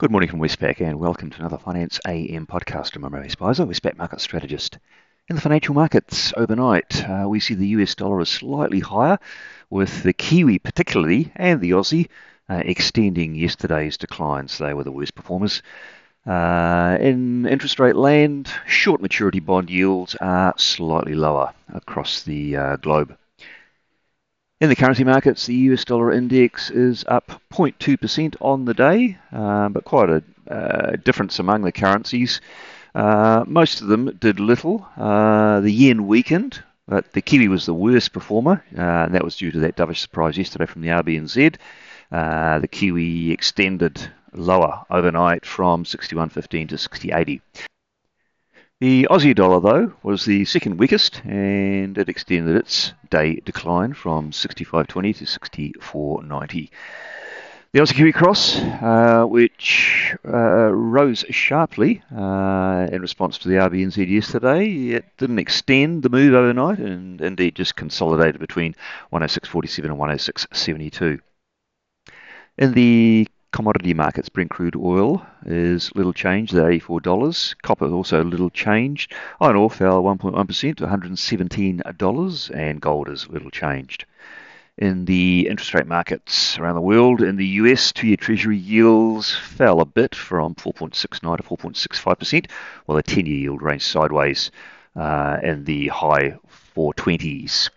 Good morning from Westpac and welcome to another Finance AM podcast. I'm Imre Speizer, Westpac market strategist. In the financial markets overnight, uh, we see the US dollar is slightly higher, with the Kiwi particularly and the Aussie uh, extending yesterday's declines. They were the worst performers. Uh, in interest rate land, short maturity bond yields are slightly lower across the uh, globe. In the currency markets, the US dollar index is up 0.2% on the day, uh, but quite a uh, difference among the currencies. Uh, most of them did little. Uh, the yen weakened, but the Kiwi was the worst performer, uh, and that was due to that dovish surprise yesterday from the RBNZ. Uh, the Kiwi extended lower overnight from 61.15 to 60.80. The Aussie dollar, though, was the second weakest and it extended its day decline from 65.20 to 64.90. The Aussie Kiwi Cross, uh, which uh, rose sharply uh, in response to the RBNZ yesterday, it didn't extend the move overnight and indeed just consolidated between 106.47 and 106.72. In the commodity markets, Brent crude oil is little changed at $84. Copper also little changed. Iron ore fell 1.1% to $117, and gold is little changed. In the interest rate markets around the world, in the US, two year Treasury yields fell a bit from 4.69 to 4.65%, while the 10 year yield ranged sideways uh, in the high 420s.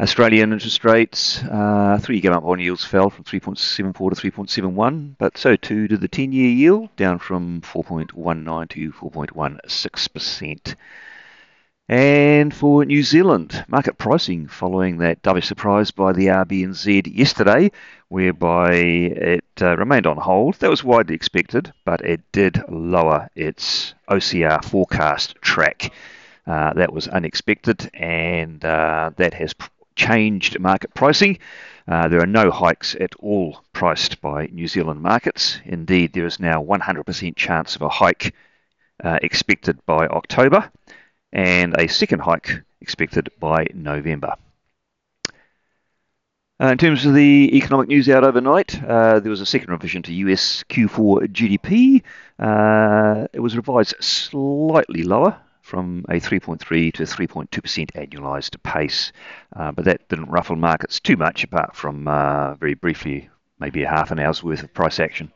Australian interest rates, uh, three-year bond yields fell from 3.74 to 3.71, but so too did the 10-year yield, down from 4.19 to 4.16%. And for New Zealand, market pricing following that dovish surprise by the RBNZ yesterday, whereby it uh, remained on hold. That was widely expected, but it did lower its OCR forecast track. Uh, that was unexpected, and uh, that has changed market pricing. Uh, there are no hikes at all priced by New Zealand markets. Indeed, there is now 100% chance of a hike uh, expected by October and a second hike expected by November. Uh, in terms of the economic news out overnight, uh, there was a second revision to US Q4 GDP. Uh, it was revised slightly lower from a 3.3 to 3.2% annualized pace. Uh, but that didn't ruffle markets too much, apart from uh, very briefly, maybe a half an hour's worth of price action.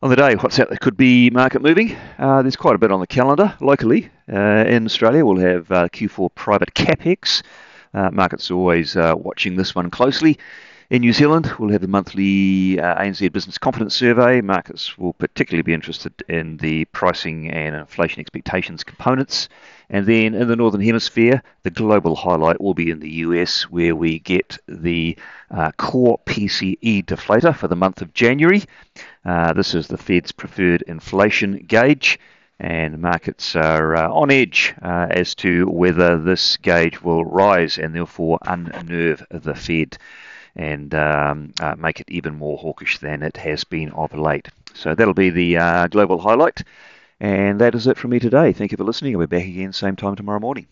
On the day, what's out there could be market moving. Uh, there's quite a bit on the calendar locally. Uh, in Australia, we'll have uh, Q4 private capex. Uh, markets are always watching this one closely. In New Zealand, we'll have the monthly uh, ANZ Business Confidence Survey. Markets will particularly be interested in the pricing and inflation expectations components. And then in the Northern Hemisphere, the global highlight will be in the US, where we get the uh, core PCE deflator for the month of January. Uh, this is the Fed's preferred inflation gauge and markets are uh, on edge uh, as to whether this gauge will rise and therefore unnerve the Fed and um, uh, make it even more hawkish than it has been of late. So that'll be the uh, global highlight. And that is it from me today. Thank you for listening. I'll be back again same time tomorrow morning.